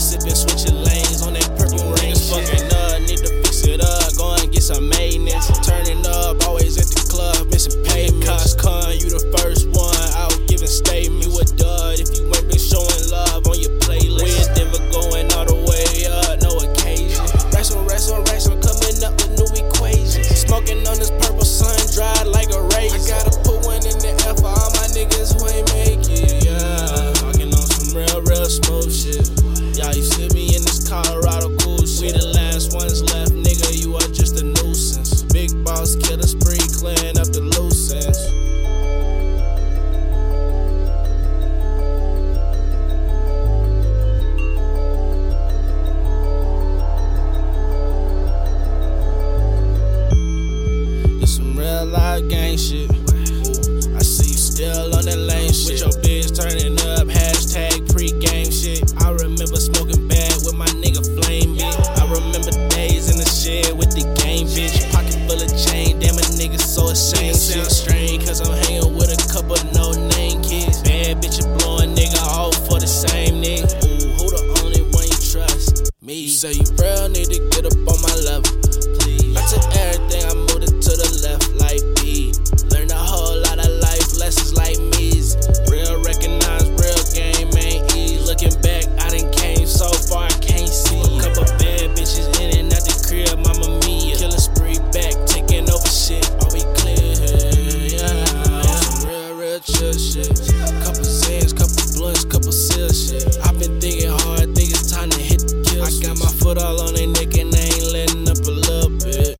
just sipping life gang shit. I see you still on that lane shit. With your bitch turning up, hashtag pre-game shit. I remember smoking bad with my nigga Flame bitch. I remember days in the shed with the game bitch. Pocket full of chain, damn a nigga so ashamed. Shit strange, cause I'm hanging with a couple no name kids. Bad bitch you blowing nigga off for the same nigga. Ooh, who the only one you trust? Me. You say you real, need to get up on my level. Please. I took everything, I moved it shit. Couple Zans, couple blunts, couple sales shit. I've been thinking hard.